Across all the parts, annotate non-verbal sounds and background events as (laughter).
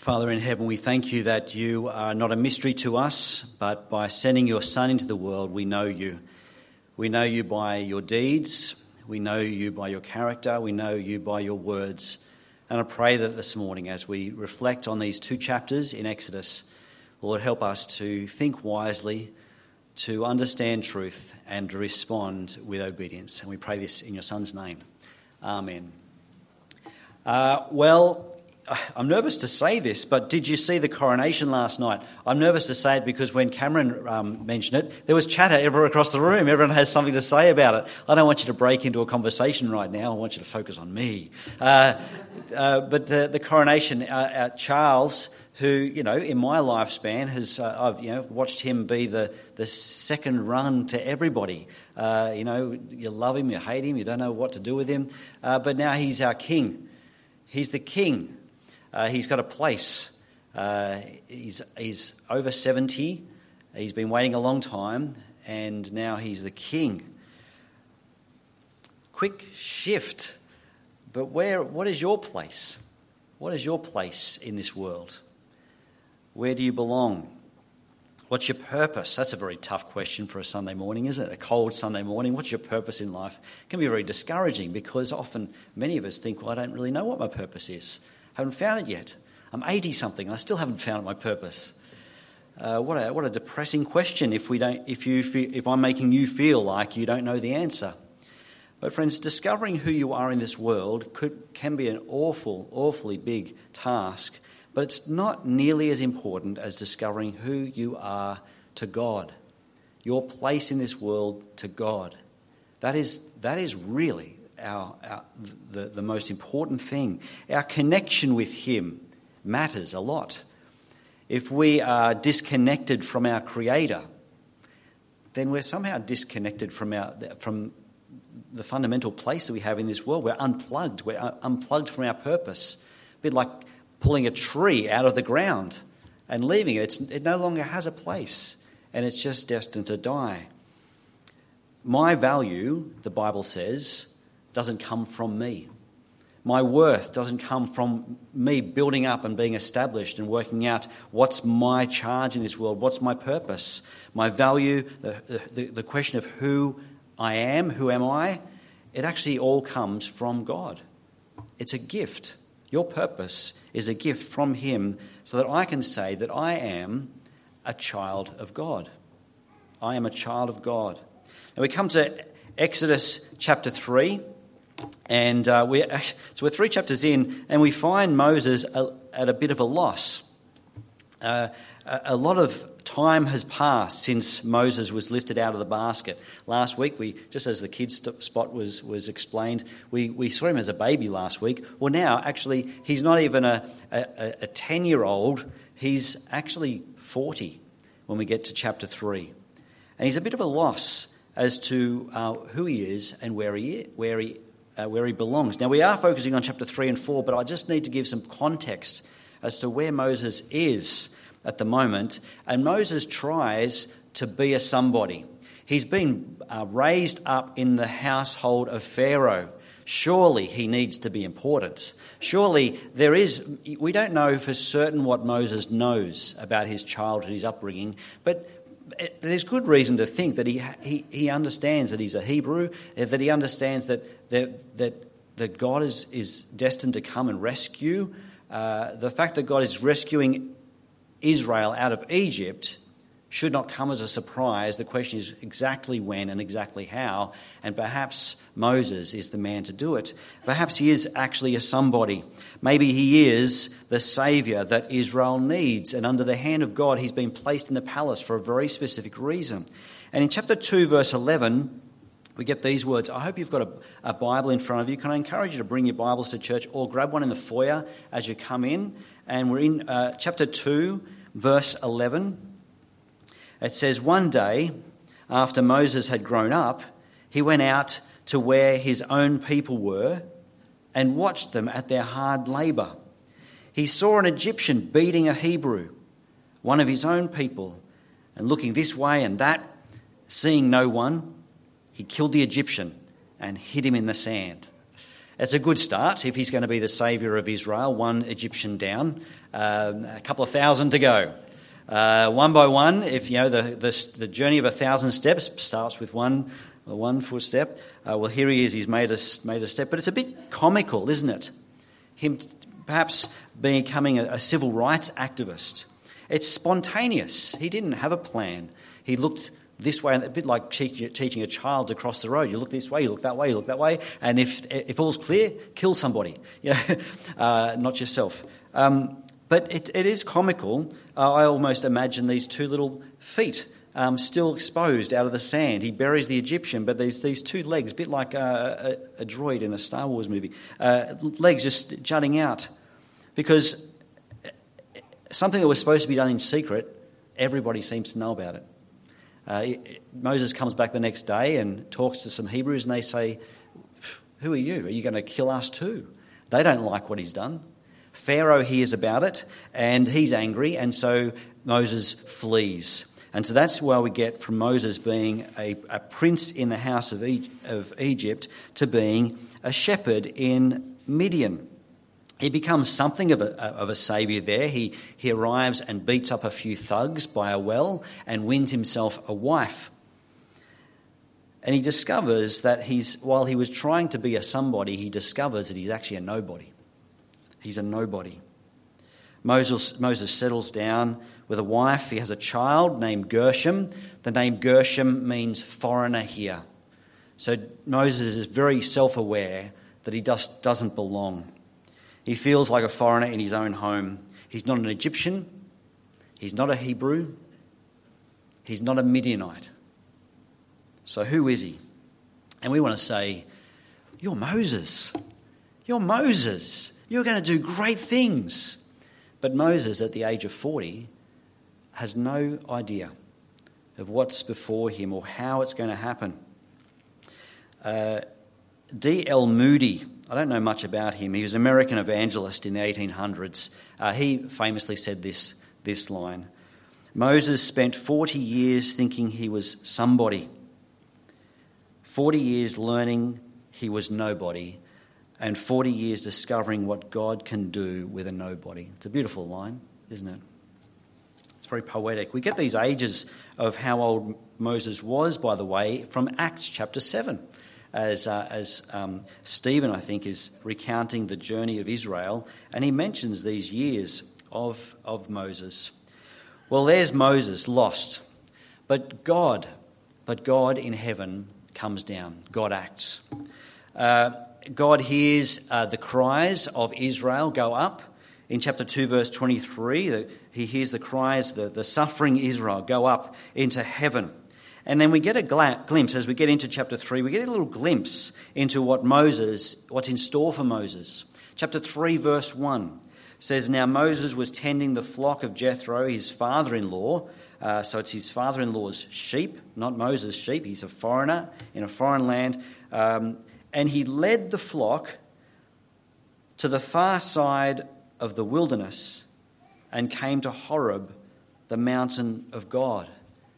Father in heaven, we thank you that you are not a mystery to us, but by sending your Son into the world, we know you. We know you by your deeds, we know you by your character, we know you by your words. And I pray that this morning, as we reflect on these two chapters in Exodus, Lord, help us to think wisely, to understand truth, and to respond with obedience. And we pray this in your Son's name. Amen. Uh, well, I'm nervous to say this, but did you see the coronation last night? I'm nervous to say it because when Cameron um, mentioned it, there was chatter ever across the room. Everyone has something to say about it. I don't want you to break into a conversation right now. I want you to focus on me. Uh, uh, but the, the coronation, uh, Charles, who you know, in my lifespan, has uh, I've you know watched him be the the second run to everybody. Uh, you know, you love him, you hate him, you don't know what to do with him, uh, but now he's our king. He's the king uh, he's got a place. Uh, he's, he's over 70. He's been waiting a long time, and now he's the king. Quick shift. But where, what is your place? What is your place in this world? Where do you belong? What's your purpose? That's a very tough question for a Sunday morning, isn't it? A cold Sunday morning. What's your purpose in life? It can be very discouraging because often many of us think, well, I don't really know what my purpose is haven't found it yet. I'm 80 something and I still haven't found my purpose. Uh, what, a, what a depressing question if, we don't, if, you feel, if I'm making you feel like you don't know the answer. But, friends, discovering who you are in this world could, can be an awful, awfully big task, but it's not nearly as important as discovering who you are to God, your place in this world to God. That is, that is really our, our, the, the most important thing. Our connection with Him matters a lot. If we are disconnected from our Creator, then we're somehow disconnected from, our, from the fundamental place that we have in this world. We're unplugged. We're uh, unplugged from our purpose. A bit like pulling a tree out of the ground and leaving it. It's, it no longer has a place and it's just destined to die. My value, the Bible says, doesn't come from me. My worth doesn't come from me building up and being established and working out what's my charge in this world, what's my purpose, my value, the, the, the question of who I am, who am I, it actually all comes from God. It's a gift. Your purpose is a gift from Him so that I can say that I am a child of God. I am a child of God. Now we come to Exodus chapter 3. And uh, we (laughs) so we're three chapters in, and we find Moses at a bit of a loss. Uh, a lot of time has passed since Moses was lifted out of the basket. Last week, we just as the kids spot was was explained, we, we saw him as a baby last week. Well, now actually, he's not even a a ten year old. He's actually forty when we get to chapter three, and he's a bit of a loss as to uh, who he is and where he where he uh, where he belongs. Now, we are focusing on chapter 3 and 4, but I just need to give some context as to where Moses is at the moment. And Moses tries to be a somebody. He's been uh, raised up in the household of Pharaoh. Surely he needs to be important. Surely there is, we don't know for certain what Moses knows about his childhood, his upbringing, but there's good reason to think that he, he, he understands that he's a Hebrew, that he understands that, that, that, that God is, is destined to come and rescue. Uh, the fact that God is rescuing Israel out of Egypt should not come as a surprise. The question is exactly when and exactly how, and perhaps Moses is the man to do it. Perhaps he is actually a somebody. Maybe he is the Saviour that Israel needs, and under the hand of God, he's been placed in the palace for a very specific reason. And in chapter 2, verse 11, we get these words. I hope you've got a, a, Bible in front of you. Can I encourage you to bring your Bibles to church or grab one in the foyer as you come in? And we're in uh, chapter 2, verse 11. It says, One day, after Moses had grown up, he went out to where his own people were and watched them at their hard labour. He saw an Egyptian beating a Hebrew, one of his own people, and looking this way and that, seeing no one, he killed the Egyptian and hid him in the sand. It's a good start if he's going to be the saviour of Israel, one Egyptian down, um, a couple of thousand to go. Uh, one by one, if you know the, the, the, journey of a thousand steps starts with one, one footstep. Uh, well, here he is, he's made a, made a step, but it's a bit comical, isn't it? Him perhaps becoming a, a civil rights activist. It's spontaneous. He didn't have a plan. He looked this way, and a bit like teaching a child to cross the road. You look this way, you look that way, you look that way, and if, if all's clear, kill somebody, (laughs) you know, uh, not yourself. Um, but it, it is comical. Uh, I almost imagine these two little feet um, still exposed out of the sand. He buries the Egyptian, but there's these two legs, a bit like a, a, a droid in a Star Wars movie, uh, legs just jutting out. Because something that was supposed to be done in secret, everybody seems to know about it. Uh, Moses comes back the next day and talks to some Hebrews, and they say, Who are you? Are you going to kill us too? They don't like what he's done. Pharaoh hears about it, and he's angry, and so Moses flees. And so that's where we get from Moses being a, a prince in the house of, e- of Egypt to being a shepherd in Midian. He becomes something of a, of a saviour there. He, he arrives and beats up a few thugs by a well and wins himself a wife. And he discovers that he's, while he was trying to be a somebody, he discovers that he's actually a nobody. He's a nobody. Moses, Moses settles down with a wife. He has a child named Gershom. The name Gershom means foreigner here. So Moses is very self aware that he just doesn't belong. He feels like a foreigner in his own home. He's not an Egyptian. He's not a Hebrew. He's not a Midianite. So, who is he? And we want to say, You're Moses. You're Moses. You're going to do great things. But Moses, at the age of 40, has no idea of what's before him or how it's going to happen. Uh, D.L. Moody I don't know much about him. He was an American evangelist in the 1800s. Uh, he famously said this, this line Moses spent 40 years thinking he was somebody, 40 years learning he was nobody, and 40 years discovering what God can do with a nobody. It's a beautiful line, isn't it? It's very poetic. We get these ages of how old Moses was, by the way, from Acts chapter 7 as, uh, as um, Stephen, I think, is recounting the journey of Israel, and he mentions these years of, of Moses. Well, there's Moses lost, but God, but God in heaven comes down. God acts. Uh, God hears uh, the cries of Israel go up. In chapter 2, verse 23, he hears the cries, the, the suffering Israel go up into heaven. And then we get a glimpse, as we get into chapter 3, we get a little glimpse into what Moses, what's in store for Moses. Chapter 3, verse 1 says, Now Moses was tending the flock of Jethro, his father in law. Uh, so it's his father in law's sheep, not Moses' sheep. He's a foreigner in a foreign land. Um, and he led the flock to the far side of the wilderness and came to Horeb, the mountain of God.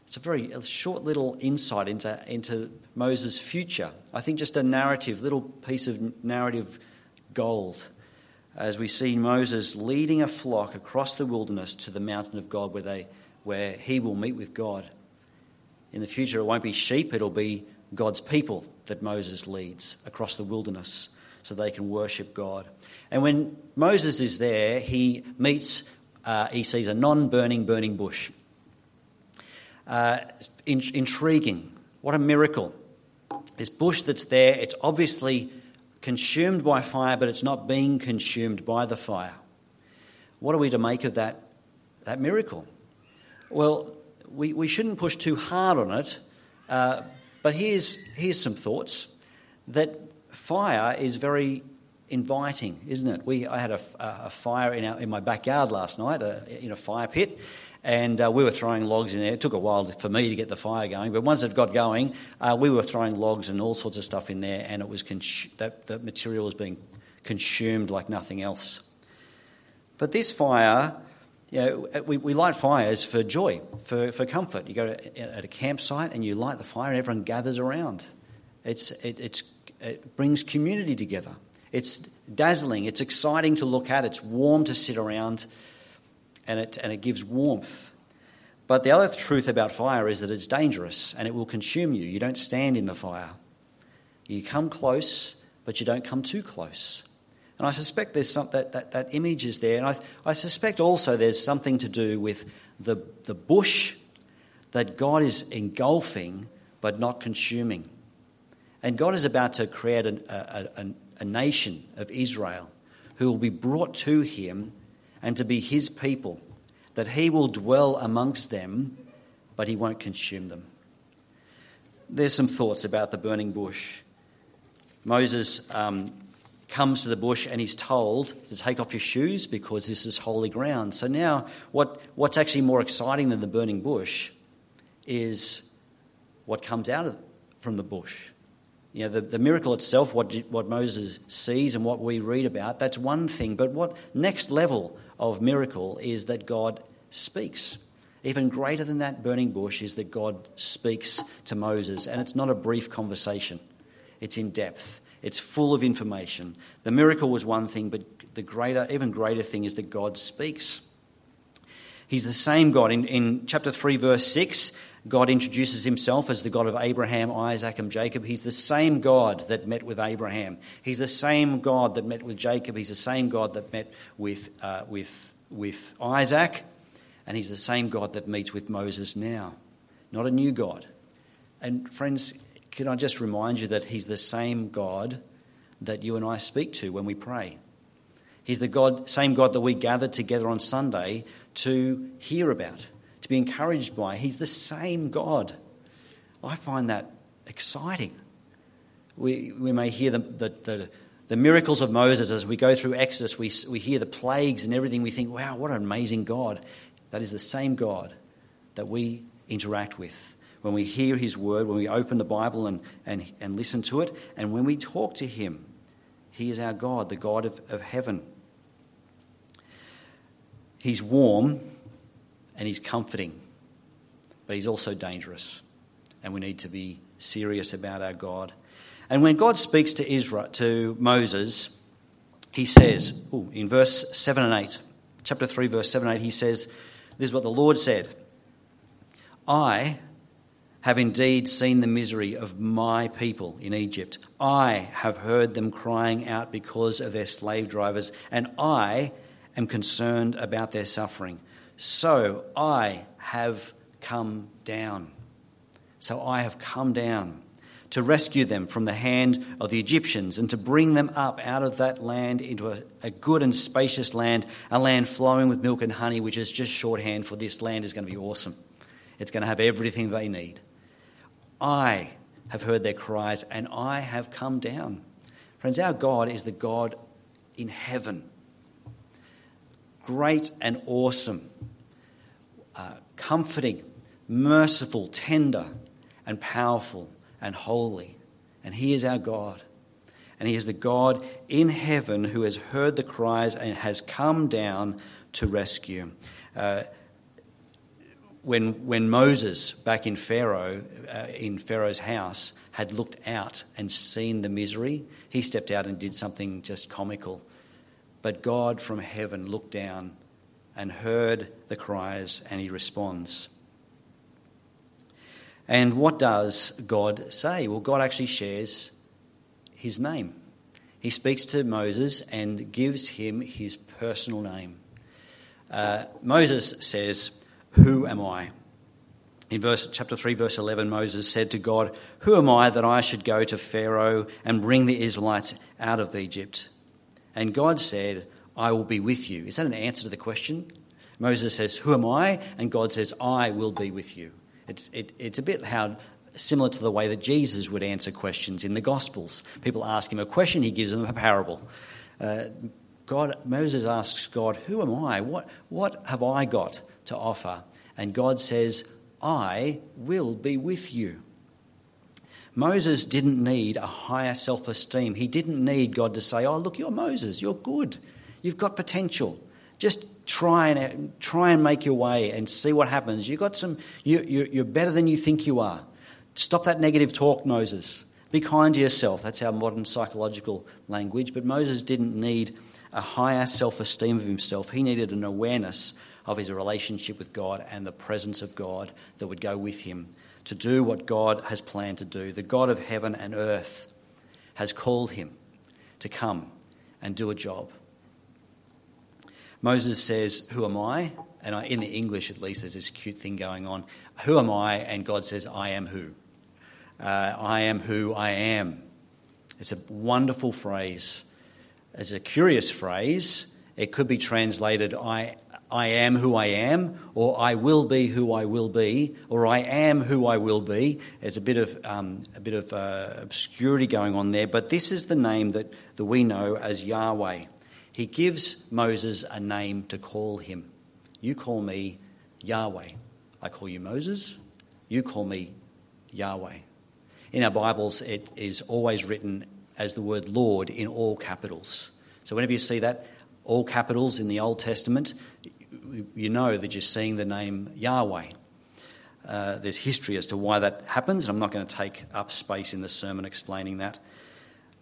It's a very short little insight into, into Moses' future. I think just a narrative, little piece of narrative gold as we see Moses leading a flock across the wilderness to the mountain of God where, they, where he will meet with God. In the future, it won't be sheep, it'll be God's people that Moses leads across the wilderness so they can worship God. And when Moses is there, he meets, uh, he sees a non burning, burning bush. Uh, in, intriguing. What a miracle. This bush that's there, it's obviously consumed by fire, but it's not being consumed by the fire. What are we to make of that, that miracle? Well, we, we shouldn't push too hard on it, uh, but here's, here's some thoughts that fire is very inviting, isn't it? We, I had a, a fire in, our, in my backyard last night, a, in a fire pit, and uh, we were throwing logs in there. It took a while for me to get the fire going, but once it got going, uh, we were throwing logs and all sorts of stuff in there, and it was that the material was being consumed like nothing else. But this fire, you know, we, we light fires for joy, for, for comfort. You go to, at a campsite and you light the fire, and everyone gathers around. It's, it, it's, it brings community together. It's dazzling, it's exciting to look at, it's warm to sit around, and it, and it gives warmth. But the other truth about fire is that it's dangerous and it will consume you. You don't stand in the fire. You come close, but you don't come too close. And I suspect there's some, that, that, that image is there. And I, I suspect also there's something to do with the, the bush that God is engulfing but not consuming. And God is about to create a, a, a, a nation of Israel who will be brought to him and to be his people, that he will dwell amongst them, but he won't consume them. There's some thoughts about the burning bush. Moses um, comes to the bush and he's told to take off your shoes because this is holy ground. So now, what, what's actually more exciting than the burning bush is what comes out of, from the bush. You know, the, the miracle itself, what, what Moses sees and what we read about, that's one thing. But what next level of miracle is that God speaks. Even greater than that burning bush is that God speaks to Moses, and it's not a brief conversation, it's in depth. It's full of information. The miracle was one thing, but the greater, even greater thing is that God speaks. He's the same God. In, in chapter 3, verse 6, God introduces himself as the God of Abraham, Isaac, and Jacob. He's the same God that met with Abraham. He's the same God that met with Jacob. He's the same God that met with, uh, with, with Isaac. And he's the same God that meets with Moses now. Not a new God. And friends, can I just remind you that He's the same God that you and I speak to when we pray? He's the God, same God that we gather together on Sunday to hear about, to be encouraged by. He's the same God. I find that exciting. We, we may hear the, the, the, the miracles of Moses as we go through Exodus. We, we hear the plagues and everything. We think, wow, what an amazing God. That is the same God that we interact with when we hear His word, when we open the Bible and, and, and listen to it, and when we talk to Him. He is our God, the God of, of heaven. He's warm and He's comforting, but He's also dangerous, and we need to be serious about our God. And when God speaks to Israel, to Moses, he says, ooh, in verse 7 and 8, chapter 3, verse 7 and 8, he says, This is what the Lord said I have indeed seen the misery of my people in Egypt. I have heard them crying out because of their slave drivers, and I am concerned about their suffering. So I have come down. So I have come down to rescue them from the hand of the Egyptians and to bring them up out of that land into a, a, good and spacious land, a land flowing with milk and honey, which is just shorthand for this land is going to be awesome. It's going to have everything they need. I have heard their cries and I have come down. Friends, our God is the God in heaven. Great and awesome, uh, comforting, merciful, tender, and powerful and holy. And He is our God. And He is the God in heaven who has heard the cries and has come down to rescue. Uh, when, when Moses, back in Pharaoh, uh, in Pharaoh's house, had looked out and seen the misery, he stepped out and did something just comical. But God from heaven looked down and heard the cries and he responds. And what does God say? Well, God actually shares his name. He speaks to Moses and gives him his personal name. Uh, Moses says, who am I? In verse, chapter 3, verse 11, Moses said to God, Who am I that I should go to Pharaoh and bring the Israelites out of Egypt? And God said, I will be with you. Is that an answer to the question? Moses says, Who am I? And God says, I will be with you. It's, it, it's a bit how similar to the way that Jesus would answer questions in the Gospels. People ask him a question, he gives them a parable. Uh, God, Moses asks God, Who am I? What, what have I got to offer. And God says, I will be with you. Moses didn't need a higher self esteem. He didn't need God to say, Oh, look, you're Moses, you're good, you've got potential. Just try and, try and make your way and see what happens. You've got some, you, you're better than you think you are. Stop that negative talk, Moses. Be kind to yourself. That's our modern psychological language. But Moses didn't need a higher self esteem of himself, he needed an awareness of his relationship with God and the presence of God that would go with him to do what God has planned to do. The God of heaven and earth has called him to come and do a job. Moses says, Who am I? And in the English, at least, there's this cute thing going on. Who am I? And God says, I am who. Uh, I am who I am. It's a wonderful phrase. It's a curious phrase. It could be translated, I I am who I am, or I will be who I will be, or I am who I will be. There's a bit of, um, a bit of uh, obscurity going on there, but this is the name that, that we know as Yahweh. He gives Moses a name to call him. You call me Yahweh. I call you Moses. You call me Yahweh. In our Bibles, it is always written as the word Lord in all capitals. So whenever you see that, all capitals in the Old Testament, you know that you're seeing the name Yahweh. Uh, there's history as to why that happens, and I'm not going to take up space in the sermon explaining that.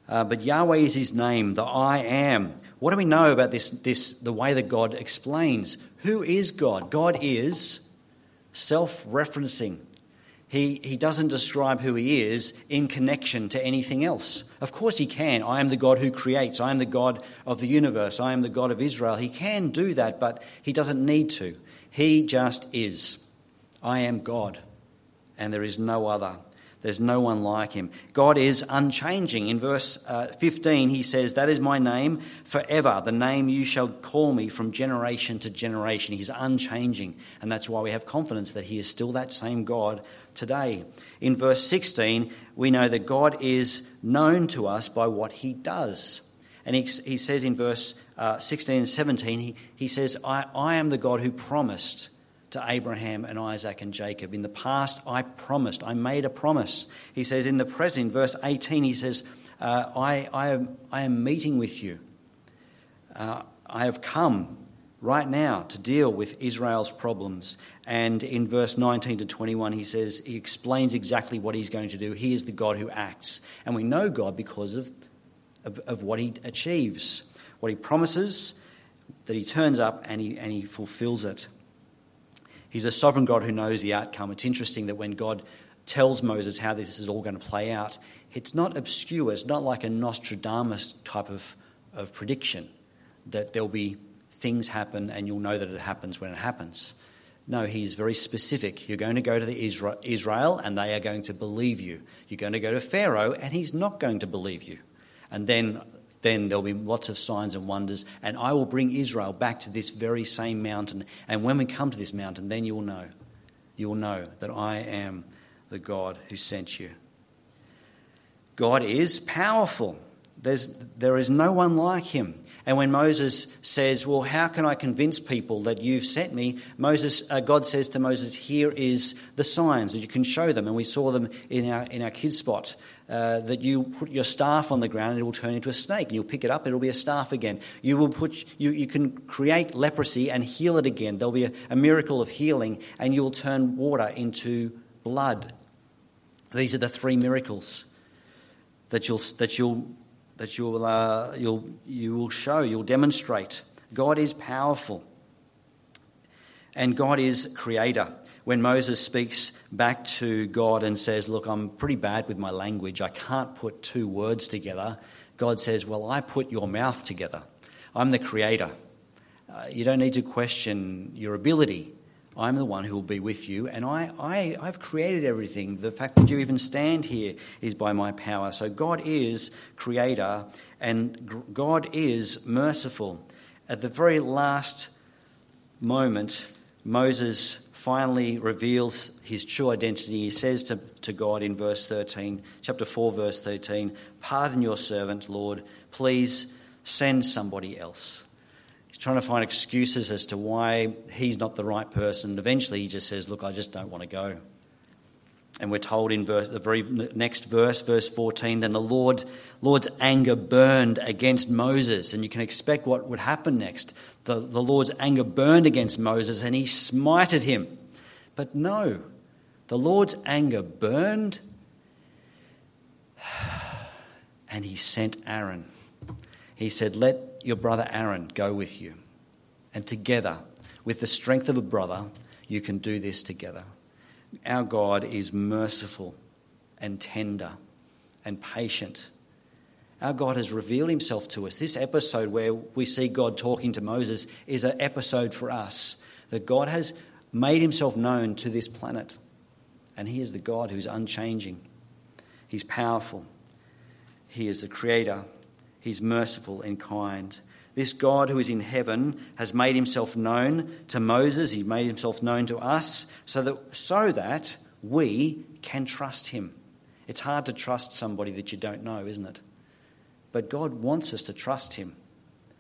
Uh, but Yahweh is his name, the I am. What do we know about this, this, the way that God explains? Who is God? God is self referencing. He, he doesn't describe who he is in connection to anything else. Of course, he can. I am the God who creates. I am the God of the universe. I am the God of Israel. He can do that, but he doesn't need to. He just is. I am God, and there is no other. There's no one like him. God is unchanging. In verse uh, 15, he says, That is my name forever, the name you shall call me from generation to generation. He's unchanging. And that's why we have confidence that he is still that same God today. In verse 16, we know that God is known to us by what he does. And he, he says in verse uh, 16 and 17, he, he says, I, I am the God who promised to Abraham and Isaac and Jacob. In the past, I promised, I made a promise. He says, in the present, verse 18, he says, uh, I, I, am, I am meeting with you. Uh, I have come right now to deal with Israel's problems. And in verse 19 to 21, he says, he explains exactly what he's going to do. He is the God who acts. And we know God because of, of, of what he achieves, what he promises, that he turns up and he, and he fulfills it. He's a sovereign God who knows the outcome. It's interesting that when God tells Moses how this is all going to play out, it's not obscure. It's not like a Nostradamus type of, of prediction that there'll be things happen and you'll know that it happens when it happens. No, he's very specific. You're going to go to the Israel and they are going to believe you. You're going to go to Pharaoh and he's not going to believe you. And then then there'll be lots of signs and wonders, and I will bring Israel back to this very same mountain. And when we come to this mountain, then you will know. You will know that I am the God who sent you. God is powerful. There's, there is no one like him. And when Moses says, Well, how can I convince people that you've sent me? Moses, uh, God says to Moses, Here is the signs that you can show them. And we saw them in our, in our kids' spot. Uh, that you put your staff on the ground and it will turn into a snake. And you'll pick it up, it'll be a staff again. You, will put, you, you can create leprosy and heal it again. There'll be a, a miracle of healing, and you will turn water into blood. These are the three miracles that you'll, that you'll that you'll, uh, you'll, you will show, you'll demonstrate. God is powerful and God is creator. When Moses speaks back to God and says, Look, I'm pretty bad with my language, I can't put two words together, God says, Well, I put your mouth together. I'm the creator. Uh, you don't need to question your ability. I'm the one who will be with you, and I, I, I've created everything. The fact that you even stand here is by my power. So God is creator, and God is merciful. At the very last moment, Moses finally reveals his true identity. He says to, to God in verse 13, chapter 4, verse 13, Pardon your servant, Lord. Please send somebody else trying to find excuses as to why he's not the right person. Eventually, he just says, Look, I just don't want to go. And we're told in verse, the very next verse, verse 14, then the Lord, Lord's anger burned against Moses. And you can expect what would happen next. The, the Lord's anger burned against Moses and he smited him. But no, the Lord's anger burned (sighs) and he sent Aaron. He said, Let your brother Aaron go with you. And together, with the strength of a brother, you can do this together. Our God is merciful and tender and patient. Our God has revealed himself to us. This episode where we see God talking to Moses is an episode for us that God has made himself known to this planet. And he is the God who's unchanging. He's powerful. He is the creator. He's merciful and kind. This God who is in heaven has made himself known to Moses. He made himself known to us so that, so that we can trust him. It's hard to trust somebody that you don't know, isn't it? But God wants us to trust him.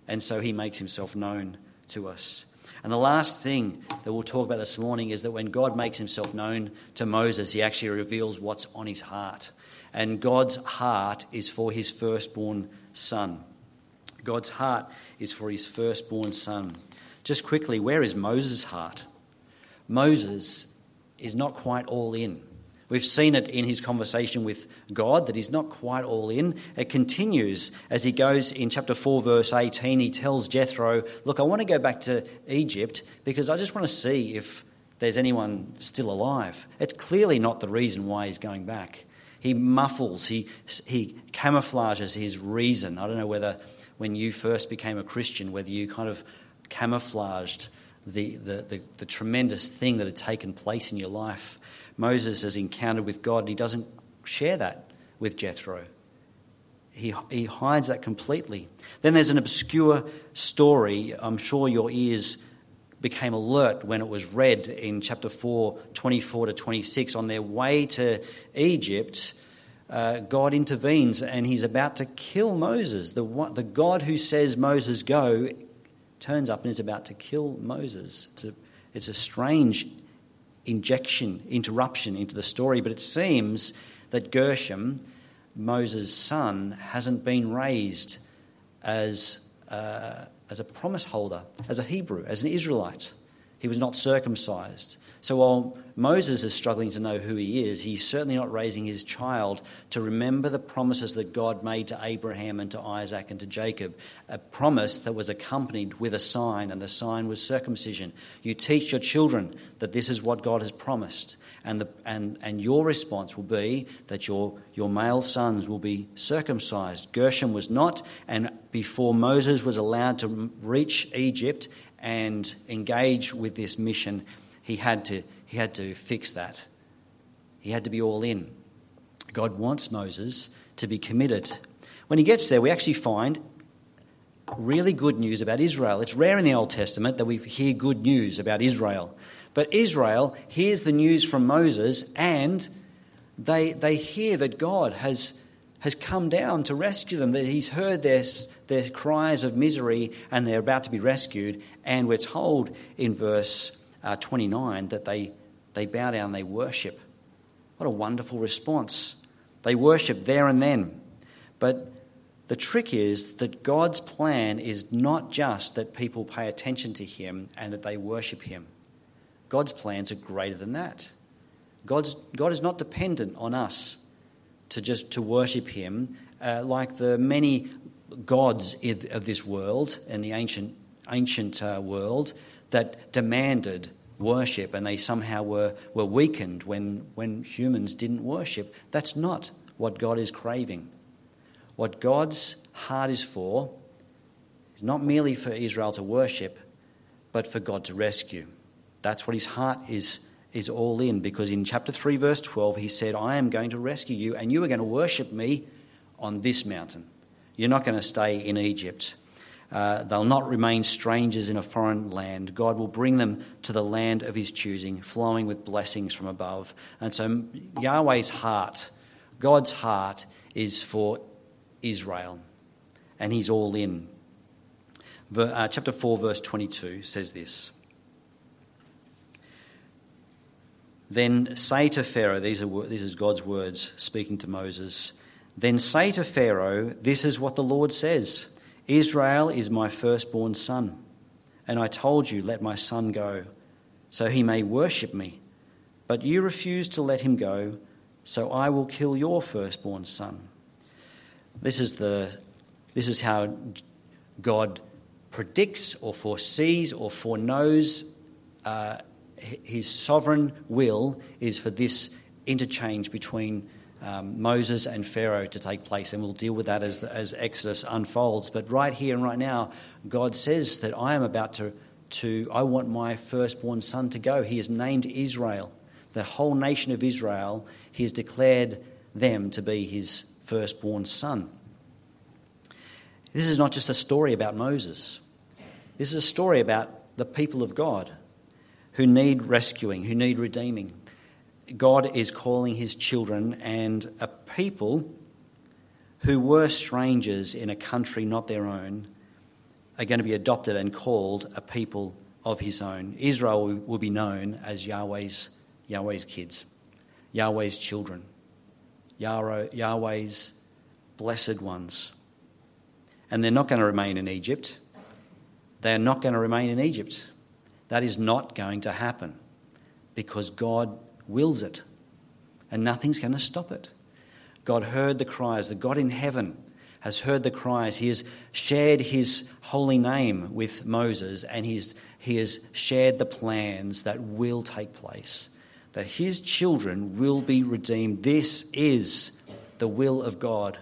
And so he makes himself known to us. And the last thing that we'll talk about this morning is that when God makes himself known to Moses, he actually reveals what's on his heart. And God's heart is for his firstborn son. God's heart is for his firstborn son. Just quickly, where is Moses' heart? Moses is not quite all in. We've seen it in his conversation with God that he's not quite all in. It continues as he goes in chapter 4, verse 18. He tells Jethro, Look, I want to go back to Egypt because I just want to see if there's anyone still alive. It's clearly not the reason why he's going back. He muffles, he, he camouflages his reason. I don't know whether when you first became a Christian, whether you kind of camouflaged the, the, the, the tremendous thing that had taken place in your life Moses has encountered with God, and he doesn't share that with Jethro. He, he hides that completely. Then there's an obscure story. I'm sure your ears became alert when it was read in chapter 4, 24 to 26. On their way to Egypt, uh, God intervenes and he's about to kill Moses. The, the God who says, Moses, go, turns up and is about to kill Moses. It's a, it's a strange injection, interruption into the story, but it seems that Gershom, Moses' son, hasn't been raised as, uh, as a promise holder, as a Hebrew, as an Israelite. He was not circumcised. So while Moses is struggling to know who he is, he's certainly not raising his child to remember the promises that God made to Abraham and to Isaac and to Jacob. A promise that was accompanied with a sign, and the sign was circumcision. You teach your children that this is what God has promised, and, the, and, and your response will be that your, your male sons will be circumcised. Gershom was not, and before Moses was allowed to reach Egypt and engage with this mission, he had to, he had to fix that. He had to be all in. God wants Moses to be committed. When he gets there, we actually find really good news about Israel. It's rare in the Old Testament that we hear good news about Israel. But Israel hears the news from Moses and they, they hear that God has, has come down to rescue them, that he's heard their, their cries of misery and they're about to be rescued. And we're told in verse uh, 29 that they, they bow down, they worship. What a wonderful response. They worship there and then. But the trick is that God's plan is not just that people pay attention to Him and that they worship Him. God's plans are greater than that. God's, God is not dependent on us to just to worship Him uh, like the many gods of this world and the ancient ancient uh, world that demanded worship and they somehow were, were weakened when, when humans didn't worship. That's not what God is craving. What God's heart is for is not merely for Israel to worship, but for God to rescue. That's what his heart is, is all in, because in chapter 3, verse 12, he said, I am going to rescue you, and you are going to worship me on this mountain. You're not going to stay in Egypt. Uh, they'll not remain strangers in a foreign land. God will bring them to the land of his choosing, flowing with blessings from above. And so Yahweh's heart, God's heart, is for Israel, and he's all in. Uh, chapter 4, verse 22 says this. Then say to Pharaoh, these are, this is God's words speaking to Moses. Then say to Pharaoh, This is what the Lord says. Israel is my firstborn son, and I told you, Let my son go, so he may worship me. But you refused to let him go, so I will kill your firstborn son. This is, the, this is how God predicts or foresees or foreknows uh, his sovereign will is for this interchange between um, Moses and Pharaoh to take place, and we'll deal with that as, as Exodus unfolds. But right here and right now, God says that I am about to, to, I want my firstborn son to go. He has named Israel, the whole nation of Israel, he has declared them to be his firstborn son. This is not just a story about Moses, this is a story about the people of God who need rescuing, who need redeeming. God is calling his children and a people who were strangers in a country not their own are going to be adopted and called a people of his own. Israel will be known as Yahweh's, Yahweh's kids, Yahweh's children, Yahweh's blessed ones. And they're not going to remain in Egypt. They are not going to remain in Egypt. That is not going to happen because God wills it, and nothing's going to stop it. God heard the cries. The God in heaven has heard the cries. He has shared his holy name with Moses, and he's, he has shared the plans that will take place, that his children will be redeemed. This is the will of God.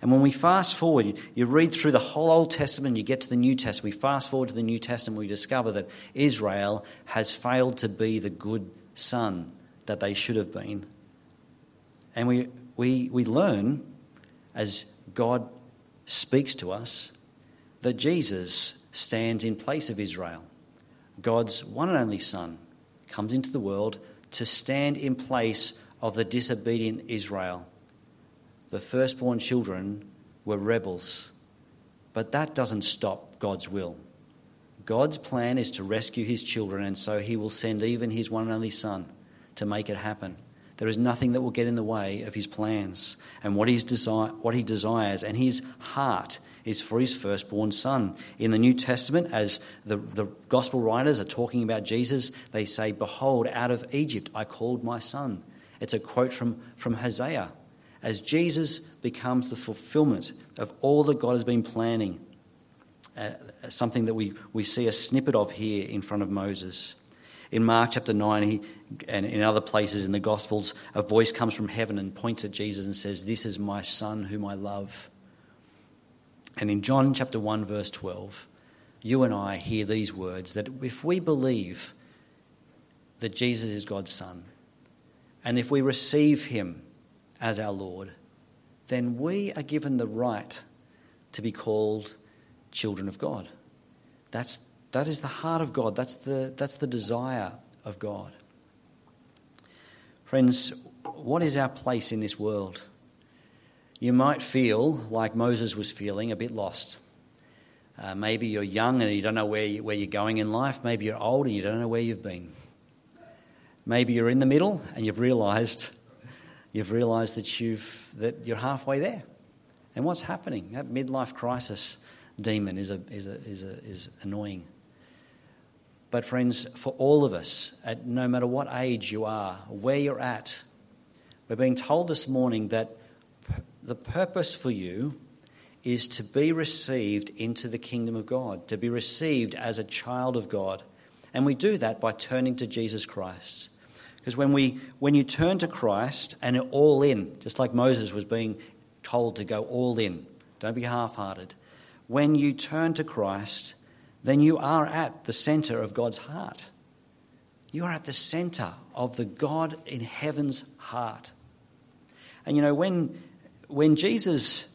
And when we fast forward, you read through the whole Old Testament, you get to the New Testament, we fast forward to the New Testament, we discover that Israel has failed to be the good son that they should have been. And we, we, we learn as God speaks to us that Jesus stands in place of Israel. God's one and only Son comes into the world to stand in place of the disobedient Israel. The firstborn children were rebels, but that doesn't stop God's will. God's plan is to rescue his children, and so he will send even his one and only Son to make it happen. There is nothing that will get in the way of his plans and what, desi- what he desires, and his heart is for his firstborn son. In the New Testament, as the, the gospel writers are talking about Jesus, they say, Behold, out of Egypt I called my son. It's a quote from, from Hosea. As Jesus becomes the fulfillment of all that God has been planning uh, something that we, we see a snippet of here in front of Moses. In Mark chapter 9, he, and in other places in the Gospels, a voice comes from heaven and points at Jesus and says, This is my Son whom I love. And in John chapter 1, verse 12, you and I hear these words that if we believe that Jesus is God's Son, and if we receive him as our Lord, then we are given the right to be called children of God. That's, that is the heart of God. That's the, that's the desire of God. Friends, what is our place in this world? You might feel like Moses was feeling, a bit lost. Uh, maybe you're young and you don't know where, you, where you're going in life. Maybe you're old and you don't know where you've been. Maybe you're in the middle and you've realised you've realised that you've that you're halfway there. And what's happening? That midlife crisis demon is, a, is, a, is, a, is annoying. But, friends, for all of us, at no matter what age you are, where you're at, we're being told this morning that the purpose for you is to be received into the kingdom of God, to be received as a child of God. And we do that by turning to Jesus Christ. Because when, we, when you turn to Christ and all in, just like Moses was being told to go all in, don't be half hearted when you turn to Christ, then you are at the center of God's heart. You are at the center of the God in heaven's heart. And you know, when, when Jesus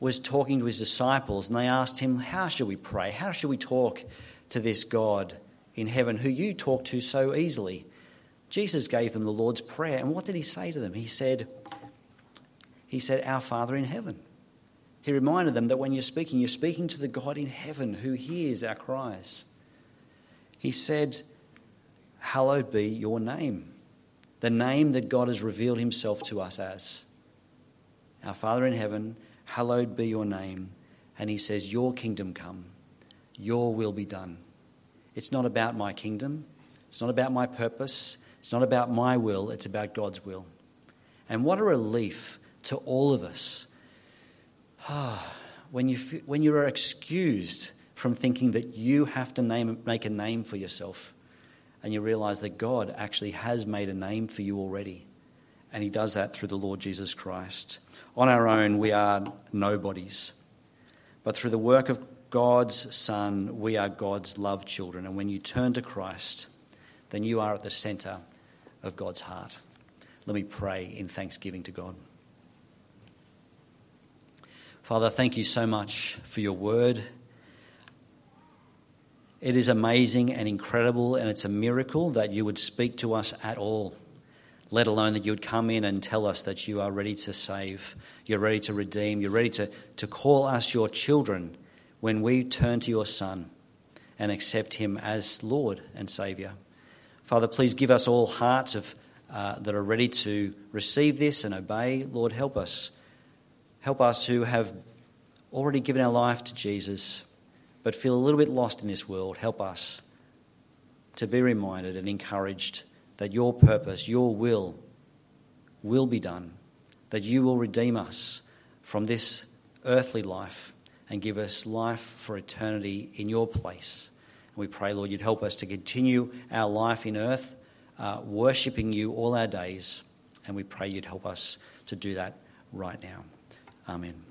was talking to his disciples and they asked him, How should we pray? How should we talk to this God in heaven who you talk to so easily? Jesus gave them the Lord's Prayer. And what did he say to them? He said, He said, Our Father in heaven. He reminded them that when you're speaking, you're speaking to the God in heaven who hears our cries. He said, Hallowed be your name, the name that God has revealed himself to us as. Our Father in heaven, hallowed be your name. And he says, Your kingdom come, your will be done. It's not about my kingdom, it's not about my purpose, it's not about my will, it's about God's will. And what a relief to all of us (sighs) when, you, when you are excused from thinking that you have to name, make a name for yourself, and you realize that God actually has made a name for you already. And He does that through the Lord Jesus Christ. On our own, we are nobodies. But through the work of God's Son, we are God's loved children. And when you turn to Christ, then you are at the center of God's heart. Let me pray in thanksgiving to God. Father, thank you so much for your word. It is amazing and incredible, and it's a miracle that you would speak to us at all, let alone that you would come in and tell us that you are ready to save, you're ready to redeem, you're ready to, to call us your children when we turn to your Son and accept him as Lord and Saviour. Father, please give us all hearts of, uh, that are ready to receive this and obey. Lord, help us. Help us who have already given our life to Jesus but feel a little bit lost in this world, help us to be reminded and encouraged that your purpose, your will, will be done, that you will redeem us from this earthly life and give us life for eternity in your place. And we pray, Lord, you'd help us to continue our life in earth, uh, worshipping you all our days. And we pray you'd help us to do that right now. Amen.